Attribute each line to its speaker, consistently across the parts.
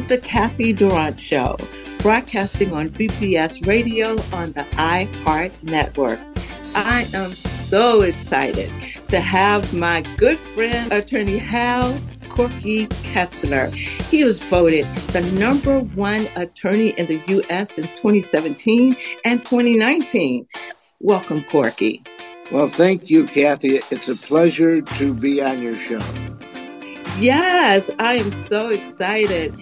Speaker 1: is the Cathy Durant Show, broadcasting on BPS Radio on the iHeart Network. I am so excited to have my good friend, attorney Hal Corky Kessler. He was voted the number one attorney in the U.S. in 2017 and 2019. Welcome, Corky.
Speaker 2: Well, thank you, Cathy. It's a pleasure to be on your show.
Speaker 1: Yes, I am so excited.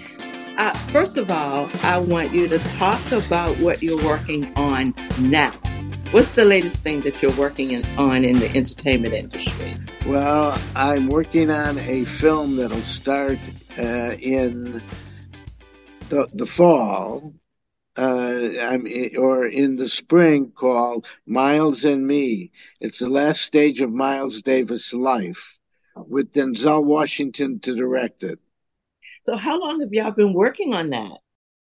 Speaker 1: Uh, first of all, I want you to talk about what you're working on now. What's the latest thing that you're working in, on in the entertainment industry?
Speaker 2: Well, I'm working on a film that'll start uh, in the, the fall, uh, or in the spring called Miles and Me. It's the last stage of Miles Davis' life with Denzel Washington to direct it.
Speaker 1: So, how long have y'all been working on that?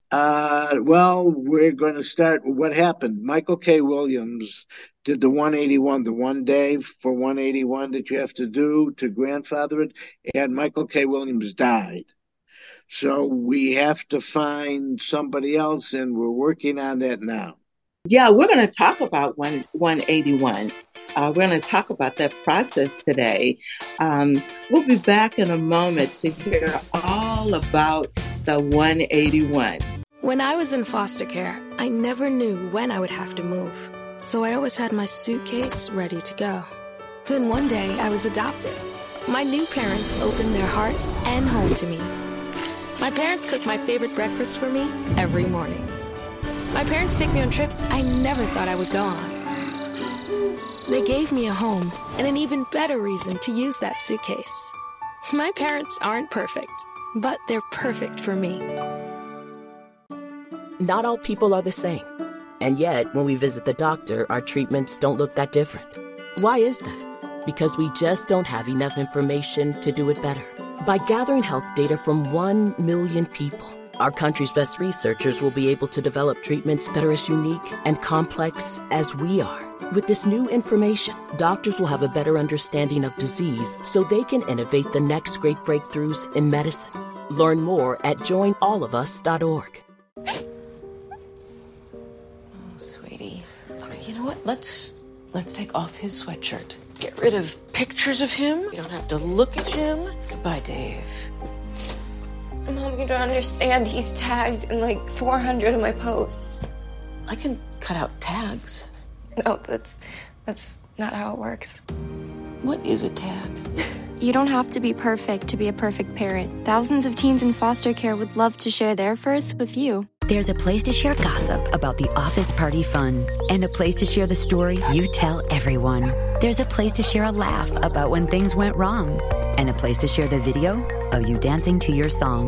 Speaker 2: Uh, well, we're going to start. What happened? Michael K. Williams did the 181, the one day for 181 that you have to do to grandfather it, and Michael K. Williams died. So we have to find somebody else, and we're working on that now.
Speaker 1: Yeah, we're going to talk about one 181. Uh, we're going to talk about that process today. Um, we'll be back in a moment to hear all about the 181.
Speaker 3: When I was in foster care, I never knew when I would have to move. So I always had my suitcase ready to go. Then one day I was adopted. My new parents opened their hearts and home to me. My parents cook my favorite breakfast for me every morning. My parents take me on trips I never thought I would go on. They gave me a home and an even better reason to use that suitcase. My parents aren't perfect, but they're perfect for me.
Speaker 4: Not all people are the same. And yet, when we visit the doctor, our treatments don't look that different. Why is that? Because we just don't have enough information to do it better. By gathering health data from 1 million people, our country's best researchers will be able to develop treatments that are as unique and complex as we are. With this new information, doctors will have a better understanding of disease so they can innovate the next great breakthroughs in medicine. Learn more at joinallofus.org.
Speaker 5: Oh, sweetie. Okay, you know what? Let's let's take off his sweatshirt. Get rid of pictures of him. You don't have to look at him. Goodbye, Dave.
Speaker 6: Mom, you don't understand. He's tagged in like 400 of my posts.
Speaker 5: I can cut out tags.
Speaker 6: No, that's that's not how it works.
Speaker 5: What is a tag?
Speaker 7: You don't have to be perfect to be a perfect parent. Thousands of teens in foster care would love to share their first with you.
Speaker 8: There's a place to share gossip about the office party fun, and a place to share the story you tell everyone. There's a place to share a laugh about when things went wrong, and a place to share the video of you dancing to your song.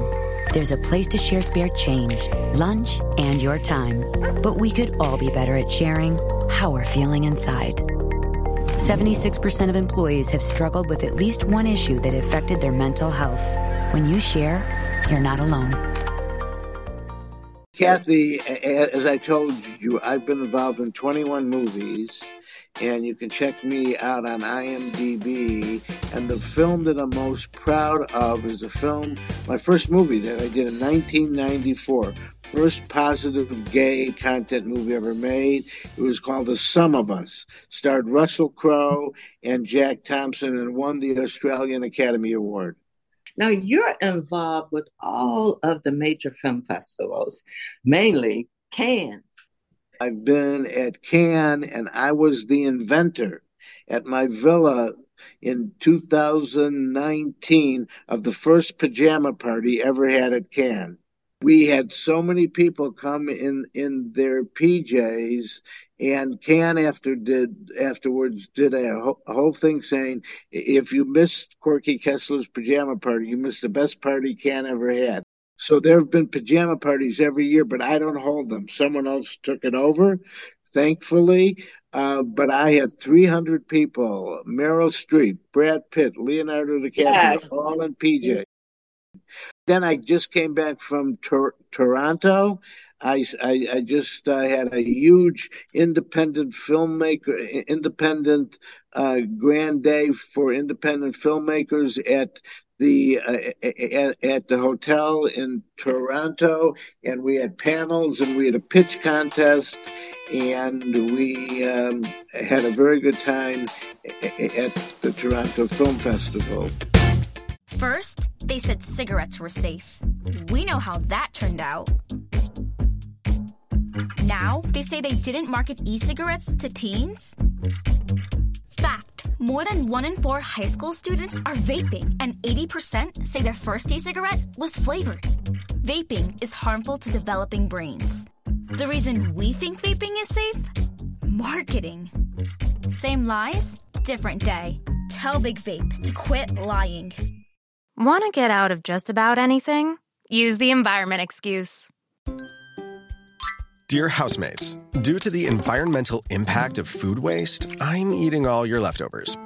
Speaker 8: There's a place to share spare change, lunch, and your time. But we could all be better at sharing how we're feeling inside. 76% of employees have struggled with at least one issue that affected their mental health. When you share, you're not alone.
Speaker 2: Cathy, as I told you, I've been involved in 21 movies, and you can check me out on IMDb. And the film that I'm most proud of is the film, my first movie that I did in 1994. First positive gay content movie ever made. It was called The Sum of Us. Starred Russell Crowe and Jack Thompson and won the Australian Academy Award.
Speaker 1: Now, you're involved with all of the major film festivals, mainly Cannes.
Speaker 2: I've been at Cannes and I was the inventor at my villa in 2019 of the first pajama party ever had at Cannes. We had so many people come in in their PJs and Cannes after did afterwards did a, ho- a, whole thing saying if you missed Corky Kessler's pajama party, you missed the best party Cannes ever had. So there have been pajama parties every year, but I don't hold them. Someone else took it over, thankfully. Uh, but I had 300 people: Meryl Streep, Brad Pitt, Leonardo DiCaprio, yes. all in PJ. Then I just came back from Tor- Toronto. I, I, I just uh, had a huge independent filmmaker, independent uh, grand day for independent filmmakers at the uh, at, at, the hotel in Toronto, and we had panels and we had a pitch contest, and we um, had a very good time at the Toronto Film Festival.
Speaker 9: First, they said cigarettes were safe. We know how that turned out. Now, they say they didn't market e cigarettes to teens? Fact more than one in four high school students are vaping, and 80% say their first e cigarette was flavored. Vaping is harmful to developing brains. The reason we think vaping is safe? Marketing. Same lies, different day. Tell Big Vape to quit lying.
Speaker 10: Want to get out of just about anything? Use the environment excuse.
Speaker 11: Dear housemates, due to the environmental impact of food waste, I'm eating all your leftovers.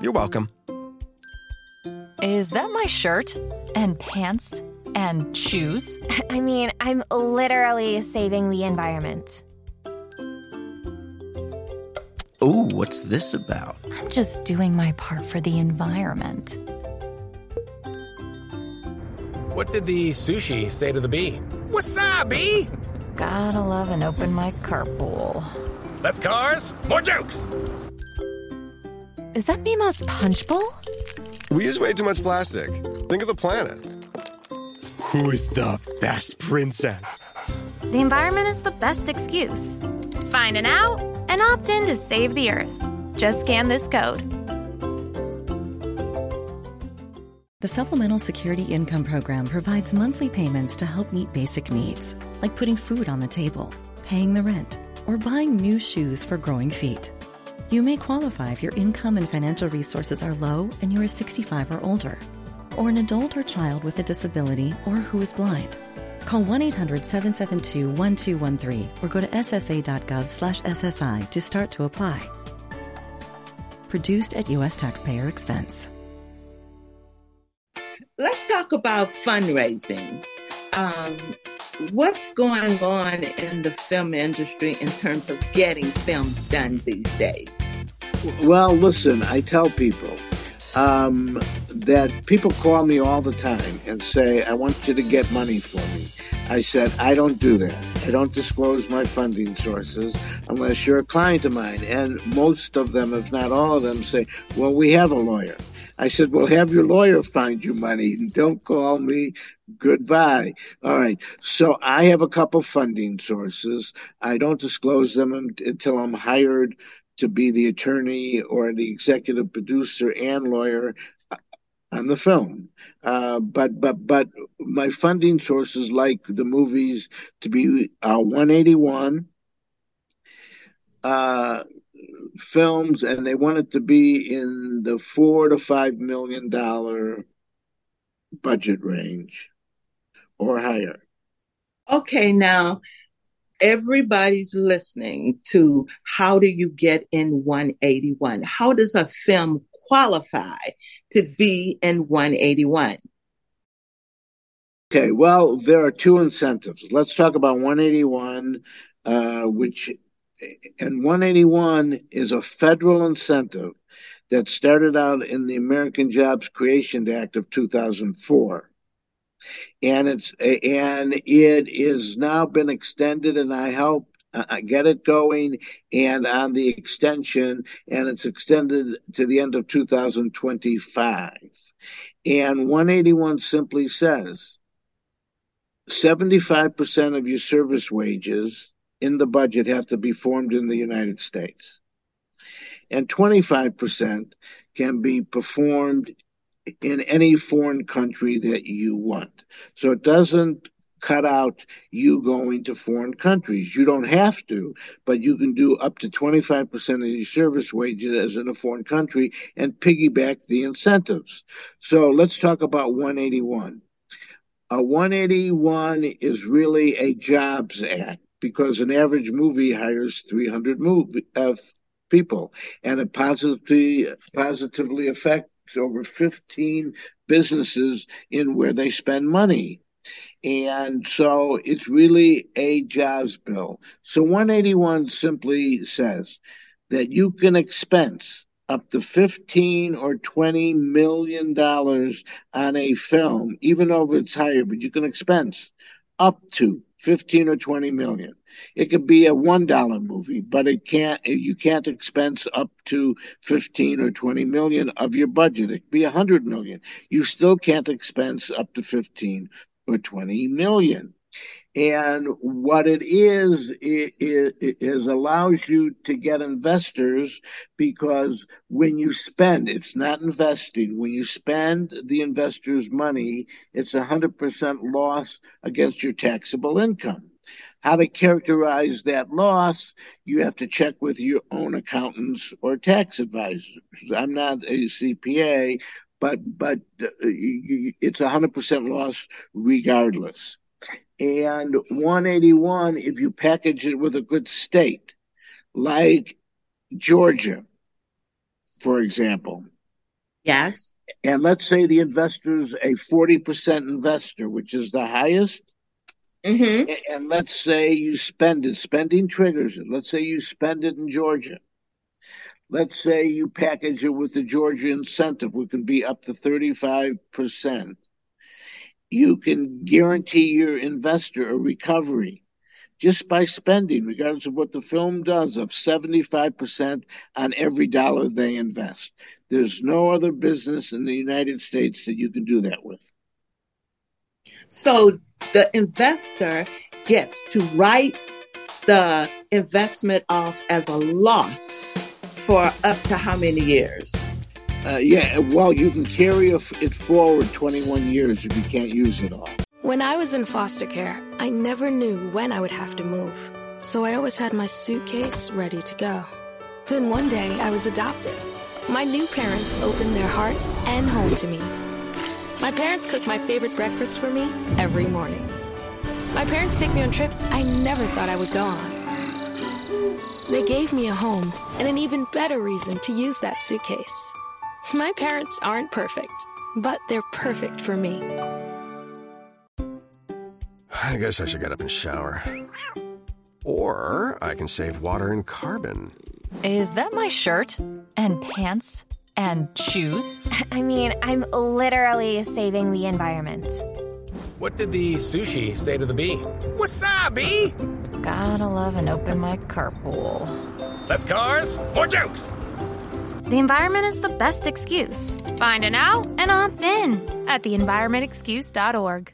Speaker 11: You're welcome.
Speaker 12: Is that my shirt? And pants? And shoes?
Speaker 6: I mean, I'm literally saving the environment.
Speaker 13: Oh, what's this about?
Speaker 12: I'm just doing my part for the environment.
Speaker 14: What did the sushi say to the bee? Wasabi!
Speaker 12: Gotta love an open mic carpool.
Speaker 14: Less cars, more jokes!
Speaker 12: Is that Mima's punch bowl?
Speaker 11: We use way too much plastic. Think of the planet.
Speaker 14: Who's the best princess?
Speaker 10: The environment is the best excuse. Find an out and opt in to save the earth. Just scan this code.
Speaker 15: The Supplemental Security Income Program provides monthly payments to help meet basic needs, like putting food on the table, paying the rent, or buying new shoes for growing feet. You may qualify if your income and financial resources are low and you are 65 or older, or an adult or child with a disability or who is blind. Call 1-800-772-1213 or go to ssa.gov/ssi to start to apply. Produced at U.S. taxpayer expense.
Speaker 1: Let's talk about fundraising. Um, what's going on in the film industry in terms of getting films done these days?
Speaker 2: Well, listen, I tell people um, that people call me all the time and say, I want you to get money for me. I said, I don't do that. I don't disclose my funding sources unless you're a client of mine. And most of them, if not all of them, say, Well, we have a lawyer. I said, Well, have your lawyer find you money and don't call me. Goodbye. All right. So I have a couple funding sources. I don't disclose them until I'm hired to be the attorney or the executive producer and lawyer on the film. Uh, but but but my funding sources like the movies to be uh, 181 uh, films, and they want it to be in the four to five million dollar budget range or higher.
Speaker 1: Okay, now everybody's listening to how do you get in 181? How does a film qualify to be in 181?
Speaker 2: Okay, well, there are two incentives. Let's talk about 181, uh, which, and 181 is a federal incentive that started out in the American Jobs Creation Act of 2004 and it's and it is now been extended and i help uh, uh, get it going and on the extension and it's extended to the end of 2025 and 181 simply says 75% of your service wages in the budget have to be formed in the united states and 25% can be performed in any foreign country that you want. So it doesn't cut out you going to foreign countries. You don't have to, but you can do up to 25% of your service wages as in a foreign country and piggyback the incentives. So let's talk about 181. A 181 is really a jobs act because an average movie hires 300 movie, uh, people and it positively positively affects over 15 businesses in where they spend money. And so it's really a jobs bill. So 181 simply says that you can expense up to 15 or 20 million dollars on a film, even though it's higher, but you can expense up to 15 or 20 million. It could be a one dollar movie, but it can't you can't expense up to 15 or 20 million of your budget. It could be a hundred million. You still can't expense up to 15 or 20 million. And what it is, it, it, allows you to get investors because when you spend, it's not investing. When you spend the investor's money, it's a 100% loss against your taxable income. How to characterize that loss, you have to check with your own accountants or tax advisors. I'm not a CPA, but but uh, it's a 100% loss regardless and 181 if you package it with a good state, like Georgia, for example.
Speaker 1: Yes.
Speaker 2: And let's say the investor's a 40% investor, which is the highest.
Speaker 1: Mm-hmm.
Speaker 2: And let's say you spend it, spending triggers it. Let's say you spend it in Georgia. Let's say you package it with the Georgia incentive, which can be up to 35% you can guarantee your investor a recovery just by spending, regardless of what the film does, of 75% on every dollar they invest. There's no other business in the United States that you can do that with.
Speaker 1: So the investor gets to write the investment off as a loss for up to how many years?
Speaker 2: Uh, yeah, well, you can carry it forward 21 years if you can't use it all.
Speaker 3: When I was in foster care, I never knew when I would have to move. So I always had my suitcase ready to go. Then one day I was adopted. My new parents opened their hearts and home to me. My parents cook my favorite breakfast for me every morning. My parents take me on trips I never thought I would go on. They gave me a home and an even better reason to use that suitcase. My parents aren't perfect, but they're perfect for me.
Speaker 11: I guess I should get up and shower. Or I can save water and carbon.
Speaker 12: Is that my shirt? And pants? And shoes?
Speaker 10: I mean, I'm literally saving the environment.
Speaker 14: What did the sushi say to the bee? Wasabi!
Speaker 12: Gotta love an open mic carpool.
Speaker 14: Less cars, more jokes!
Speaker 10: The environment is the best excuse. Find an out and opt in at theenvironmentexcuse.org.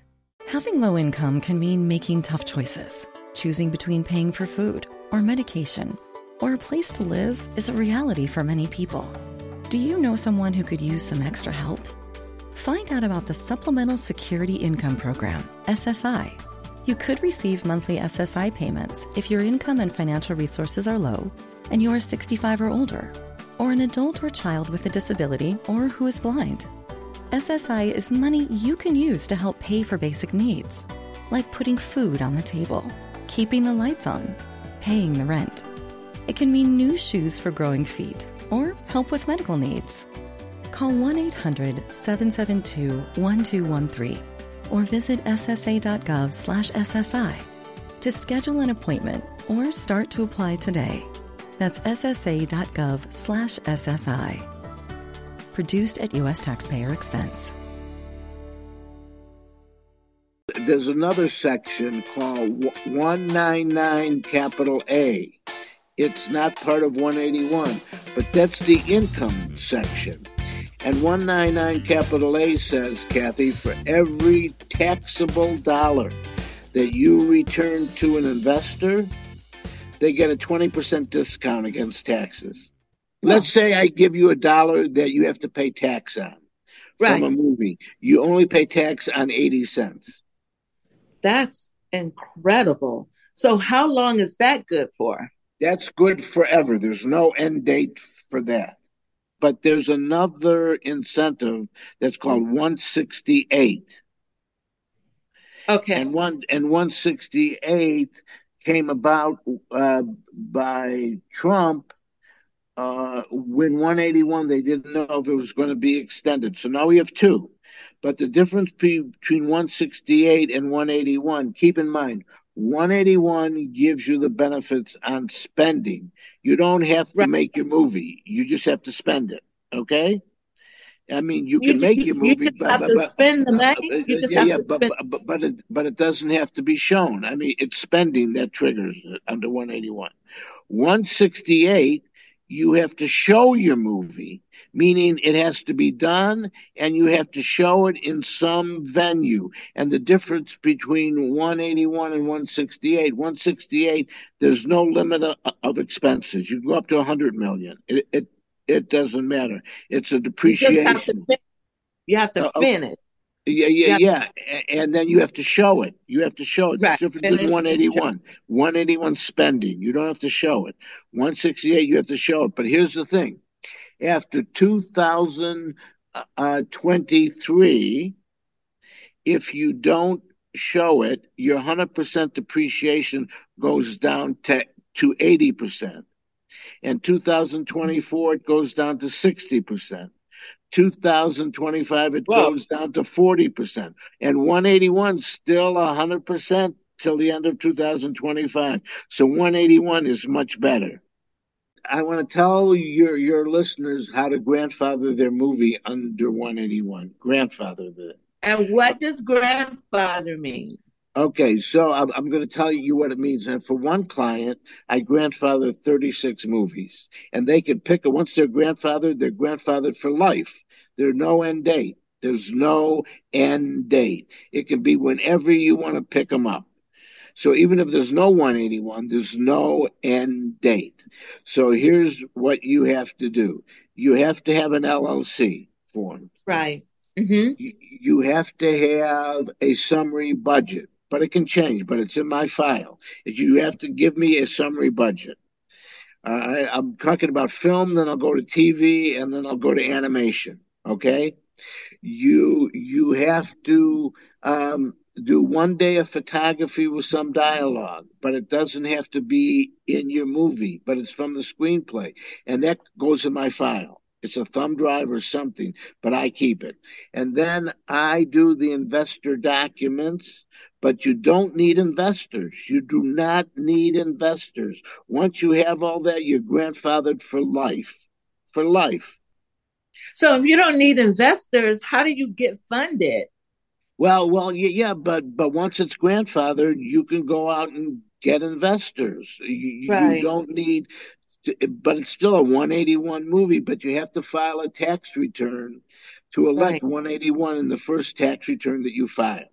Speaker 15: Having low income can mean making tough choices. Choosing between paying for food or medication or a place to live is a reality for many people. Do you know someone who could use some extra help? Find out about the Supplemental Security Income Program, SSI. You could receive monthly SSI payments if your income and financial resources are low and you are 65 or older or an adult or child with a disability or who is blind. SSI is money you can use to help pay for basic needs, like putting food on the table, keeping the lights on, paying the rent. It can mean new shoes for growing feet or help with medical needs. Call 1 800 772 1213 or visit ssa.gov/ssi to schedule an appointment or start to apply today. That's ssa.gov slash SSI. Produced at U.S. taxpayer expense.
Speaker 2: There's another section called 199 capital A. It's not part of 181, but that's the income section. And 199 capital A says, Cathy, for every taxable dollar that you return to an investor, they get a 20% discount against taxes. Let's say I give you a dollar that you have to pay tax on
Speaker 1: right.
Speaker 2: from a movie. You only pay tax on 80 cents.
Speaker 1: That's incredible. So, how long is that good for?
Speaker 2: That's good forever. There's no end date for that. But there's another incentive that's called 168.
Speaker 1: Okay.
Speaker 2: And one and 168 came about uh, by Trump uh, when 181 they didn't know if it was going to be extended. So now we have two. But the difference between 168 and 181, keep in mind, 181 gives you the benefits on spending. You don't have to make your movie. You just have to spend it. Okay. I mean, you can make your movie,
Speaker 1: you
Speaker 2: but,
Speaker 1: have
Speaker 2: but,
Speaker 1: to
Speaker 2: but,
Speaker 1: spend the money. You just
Speaker 2: yeah,
Speaker 1: have
Speaker 2: yeah,
Speaker 1: to
Speaker 2: but,
Speaker 1: spend.
Speaker 2: but but it but it doesn't have to be shown. I mean, it's spending that triggers under 181. 168, you have to show your movie, meaning it has to be done and you have to show it in some venue. And the difference between 181 and 168, 168, there's no limit of, of expenses. You go up to 100 million. It, it it doesn't matter. It's a depreciation.
Speaker 1: You, have to, you have to
Speaker 2: Uh,
Speaker 1: fin it.
Speaker 2: Yeah, yeah, yeah. And then you have to show it. You have to show it. It's different than 181. 181 spending. You don't have to show it. 168, you have to show it. But here's the thing. After 2023, if you don't show it, your 100% depreciation goes down to, to 80%. And 2024, it goes down to 60%. 2025, it
Speaker 1: Whoa.
Speaker 2: goes down to 40%. And 181 still 100% till the end of 2025. So 181 is much better. I want to tell your your listeners how to grandfather their movie under 181. Grandfather it.
Speaker 1: And what does grandfather mean?
Speaker 2: Okay, so I'm, I'm going to tell you what it means. And for one client, I grandfathered 36 movies, and they can pick it. Once they're grandfathered, they're grandfathered for life. There's no end date. There's no end date. It can be whenever you want to pick them up. So even if there's no 181, there's no end date. So here's what you have to do. You have to have an LLC formed.
Speaker 1: Right. Mm-hmm.
Speaker 2: You, you have to have a summary budget, but it can change, but it's in my file. You have to give me a summary budget. Uh, I, I'm talking about film, then I'll go to TV, and then I'll go to animation. Okay, you you have to um, do one day of photography with some dialogue, but it doesn't have to be in your movie, but it's from the screenplay, and that goes in my file. It's a thumb drive or something, but I keep it. And then I do the investor documents, but you don't need investors. You do not need investors. Once you have all that, you're grandfathered for life. For life.
Speaker 1: So if you don't need investors, how do you get funded?
Speaker 2: Well, well, yeah, yeah, but but once it's grandfathered, you can go out and get investors. You,
Speaker 1: Right.
Speaker 2: you don't need, to, but it's still a 181 movie. But you have to file a tax return to elect
Speaker 1: Right.
Speaker 2: 181 in the first tax return that you file.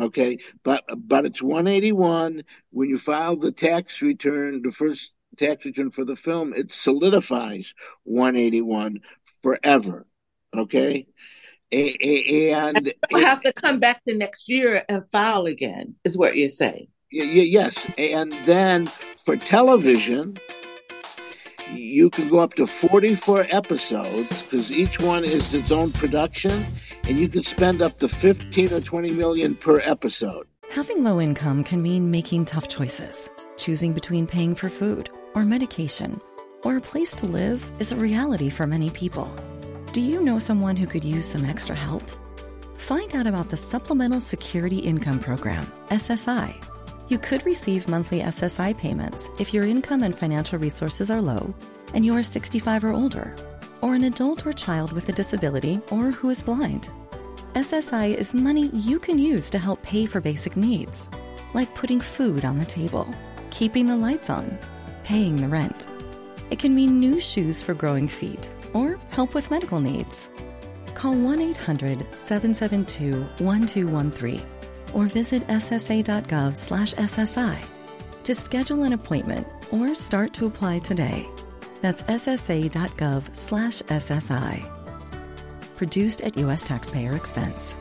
Speaker 2: Okay, but but it's 181 when you file the tax return, the first tax return for the film. It solidifies 181 forever. Okay. A- a- and
Speaker 1: You have to come back the next year and file again, is what you're saying.
Speaker 2: Yes, and then for television, you can go up to 44 episodes because each one is its own production, and you can spend up to 15 or 20 million per episode.
Speaker 15: Having low income can mean making tough choices. Choosing between paying for food or medication or a place to live is a reality for many people. Do you know someone who could use some extra help? Find out about the Supplemental Security Income Program, SSI. You could receive monthly SSI payments if your income and financial resources are low and you are 65 or older, or an adult or child with a disability or who is blind. SSI is money you can use to help pay for basic needs, like putting food on the table, keeping the lights on, paying the rent. It can mean new shoes for growing feet or help with medical needs. Call 1 800 772 1213 or visit ssa.gov slash SSI to schedule an appointment or start to apply today. That's ssa.gov slash SSI. Produced at U.S. taxpayer expense.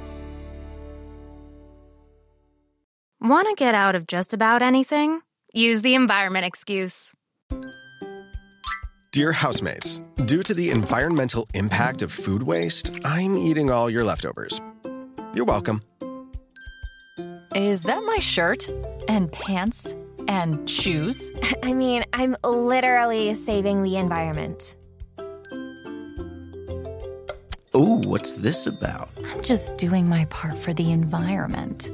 Speaker 10: Want to get out of just about anything? Use the environment excuse.
Speaker 11: Dear housemates, due to the environmental impact of food waste, I'm eating all your leftovers. You're welcome.
Speaker 12: Is that my shirt and pants and shoes?
Speaker 6: I mean, I'm literally saving the environment.
Speaker 13: Ooh, what's this about?
Speaker 12: I'm just doing my part for the environment.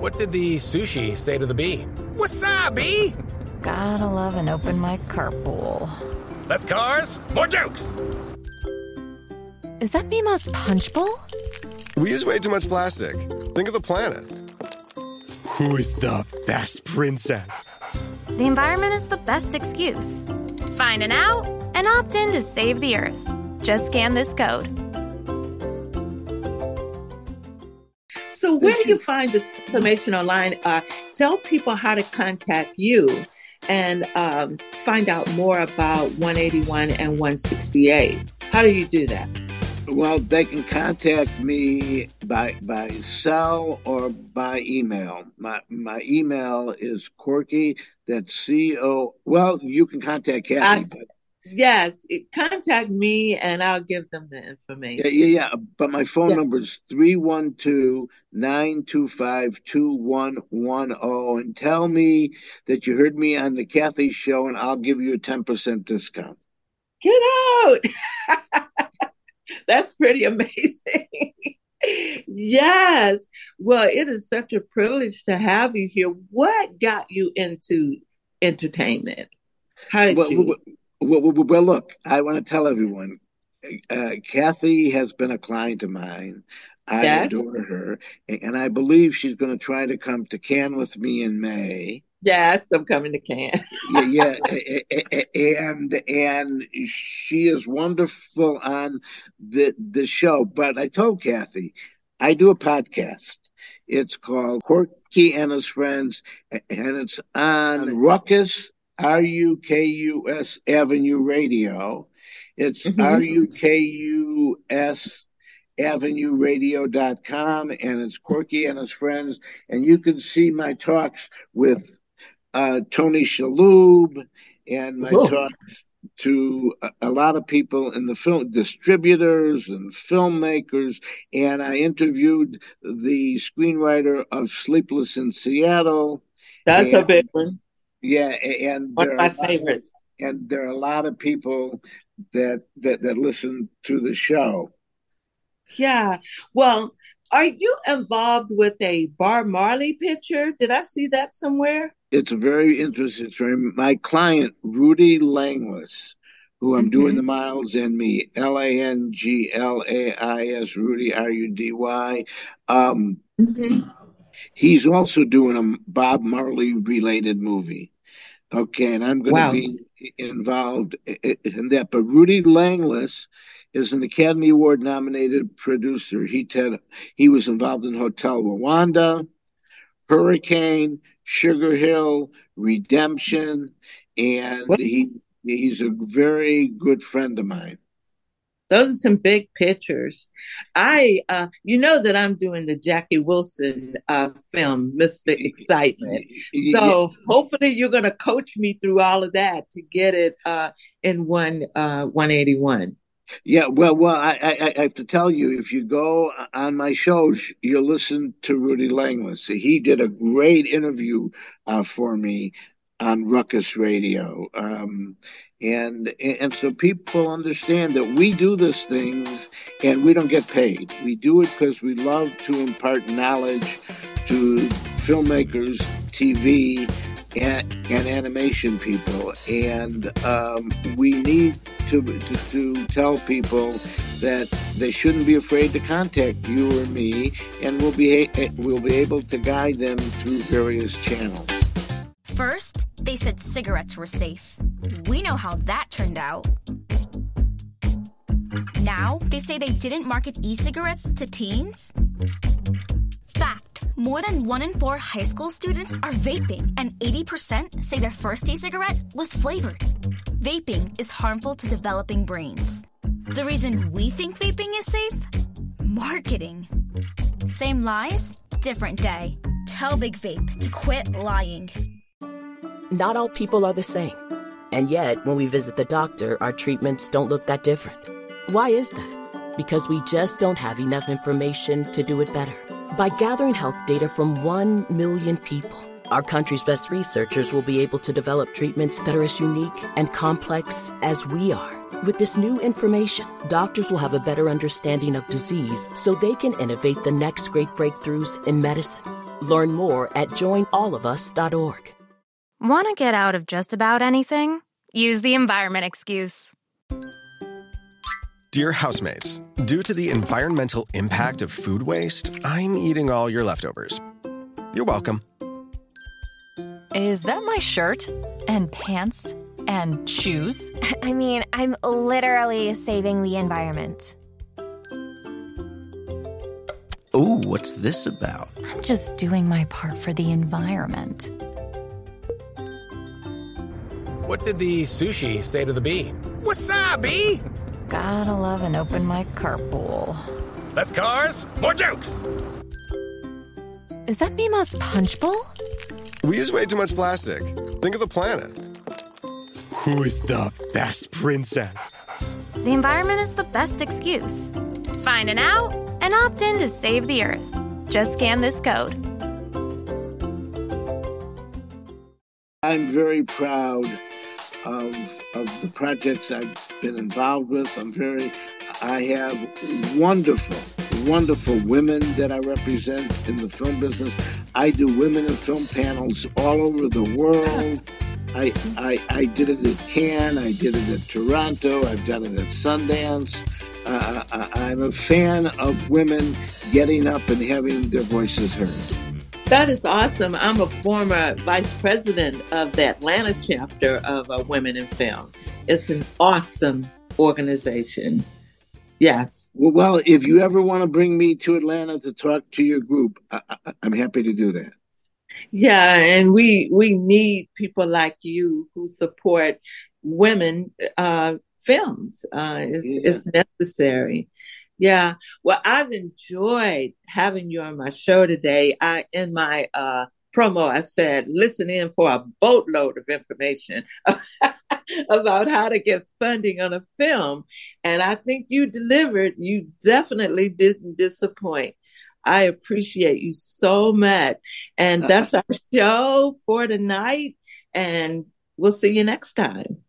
Speaker 14: What did the sushi say to the bee? Wasabi!
Speaker 12: Gotta love an open mic carpool.
Speaker 14: Less cars, more jokes!
Speaker 12: Is that Mima's punch bowl?
Speaker 11: We use way too much plastic. Think of the planet.
Speaker 16: Who is the best princess?
Speaker 10: The environment is the best excuse. Find an out and opt in to save the earth. Just scan this code.
Speaker 1: So, where do you find this information online? Uh, tell people how to contact you and um, find out more about 181 and 168. How do you do that?
Speaker 2: Well, they can contact me by by cell or by email. My my email is quirky. That's C O. Well, you can contact Cathy.
Speaker 1: I, yes, contact me and I'll give them the information.
Speaker 2: Yeah, yeah, yeah. But my phone yeah. number is 312-925-2110 and tell me that you heard me on the Cathy show and I'll give you a 10% discount.
Speaker 1: Get out. That's pretty amazing. yes. Well, it is such a privilege to have you here. What got you into entertainment? How did
Speaker 2: well,
Speaker 1: you?
Speaker 2: Well, well, well, look, I want to tell everyone uh, Cathy has been a client of mine. I adore her, and I believe she's going to try to come to Cannes with me in May.
Speaker 1: Yes, I'm coming to camp.
Speaker 2: yeah, yeah, and and she is wonderful on the the show. But I told Cathy, I do a podcast. It's called Corky and His Friends, and it's on Rukus R U K U S Avenue Radio. It's mm-hmm. R U K U S avenueradio.com and it's Corky and his friends. And you can see my talks with uh, Tony Shalhoub and my Whoa. talks to a, a, lot of people in the film distributors and filmmakers. And I interviewed the screenwriter of Sleepless in Seattle.
Speaker 1: That's and, a big one.
Speaker 2: Yeah, and
Speaker 1: one of my favorites.
Speaker 2: Of, and there are a lot of people that that that listen to the show.
Speaker 1: Yeah. Well, are you involved with a Bob Marley picture? Did I see that somewhere?
Speaker 2: It's a very interesting. Story. My client, Rudy Langlais, who I'm mm-hmm. doing the Miles and Me, L A N G L A I S, Rudy, R U D Y. Um, mm-hmm. He's also doing a Bob Marley related movie. Okay, and I'm going wow. to be involved in that. But Rudy Langlais is an Academy Award nominated producer. He did, he was involved in Hotel Rwanda, Hurricane, Sugar Hill, Redemption, and he he's a very good friend of mine.
Speaker 1: Those are some big pictures. I, uh, you know that I'm doing the Jackie Wilson uh, film, Mr. Excitement. So yeah. hopefully you're going to coach me through all of that to get it uh, in one uh, 181.
Speaker 2: Yeah, well, well, I, I, I, have to tell you, if you go on my shows, you'll listen to Rudy Langlais. He did a great interview uh, for me on Rukus Radio, um, and and so people understand that we do these things and we don't get paid. We do it because we love to impart knowledge to filmmakers, TV, and, and animation people, and um, we need to, to, to tell people that they shouldn't be afraid to contact you or me, and we'll be we'll be able to guide them through various channels.
Speaker 9: First, they said cigarettes were safe. We know how that turned out. Now, they say they didn't market e cigarettes to teens? More than one in four high school students are vaping, and 80% say their first e cigarette was flavored. Vaping is harmful to developing brains. The reason we think vaping is safe? Marketing. Same lies, different day. Tell Big Vape to quit lying.
Speaker 4: Not all people are the same. And yet, when we visit the doctor, our treatments don't look that different. Why is that? Because we just don't have enough information to do it better. By gathering health data from 1 million people, our country's best researchers will be able to develop treatments that are as unique and complex as we are. With this new information, doctors will have a better understanding of disease so they can innovate the next great breakthroughs in medicine. Learn more at joinallofus.org.
Speaker 10: Want to get out of just about anything? Use the environment excuse.
Speaker 11: Dear housemates, due to the environmental impact of food waste, I'm eating all your leftovers. You're welcome.
Speaker 12: Is that my shirt and pants and shoes?
Speaker 6: I mean, I'm literally saving the environment.
Speaker 13: Oh, what's this about?
Speaker 12: I'm just doing my part for the environment.
Speaker 14: What did the sushi say to the bee? Wasabi!
Speaker 12: Gotta love an open mic carpool.
Speaker 14: Less cars, more jokes!
Speaker 12: Is that Mima's punch bowl?
Speaker 11: We use way too much plastic. Think of the planet.
Speaker 16: Who's the best princess?
Speaker 10: The environment is the best excuse. Find an out and opt in to save the earth. Just scan this code.
Speaker 2: I'm very proud of of the projects I've been involved with. I'm very I have wonderful, wonderful women that I represent in the film business. I do women in film panels all over the world. I, I, I did it at Cannes, I did it at Toronto, I've done it at Sundance. Uh, I, I'm a fan of women getting up and having their voices heard.
Speaker 1: That is awesome. I'm a former vice president of the Atlanta chapter of uh, Women in Film. It's an awesome organization. Yes.
Speaker 2: Well, if you ever want to bring me to Atlanta to talk to your group, I, I'm happy to do that.
Speaker 1: Yeah, and we we need people like you who support women uh, films. Uh, it's,
Speaker 2: Yeah.
Speaker 1: it's necessary. Yeah. Well, I've enjoyed having you on my show today. I in my uh, promo, I said listen in for a boatload of information about how to get funding on a film, and I think you delivered. You definitely didn't disappoint. I appreciate you so much. And that's our show for tonight. And we'll see you next time.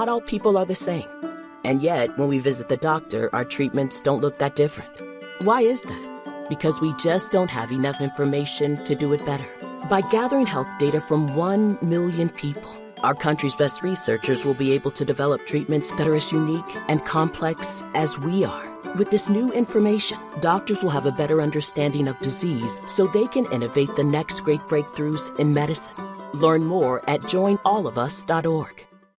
Speaker 4: Not all people are the same. And yet, when we visit the doctor, our treatments don't look that different. Why is that? Because we just don't have enough information to do it better. By gathering health data from 1 million people, our country's best researchers will be able to develop treatments that are as unique and complex as we are. With this new information, doctors will have a better understanding of disease so they can innovate the next great breakthroughs in medicine. Learn more at joinallofus.org.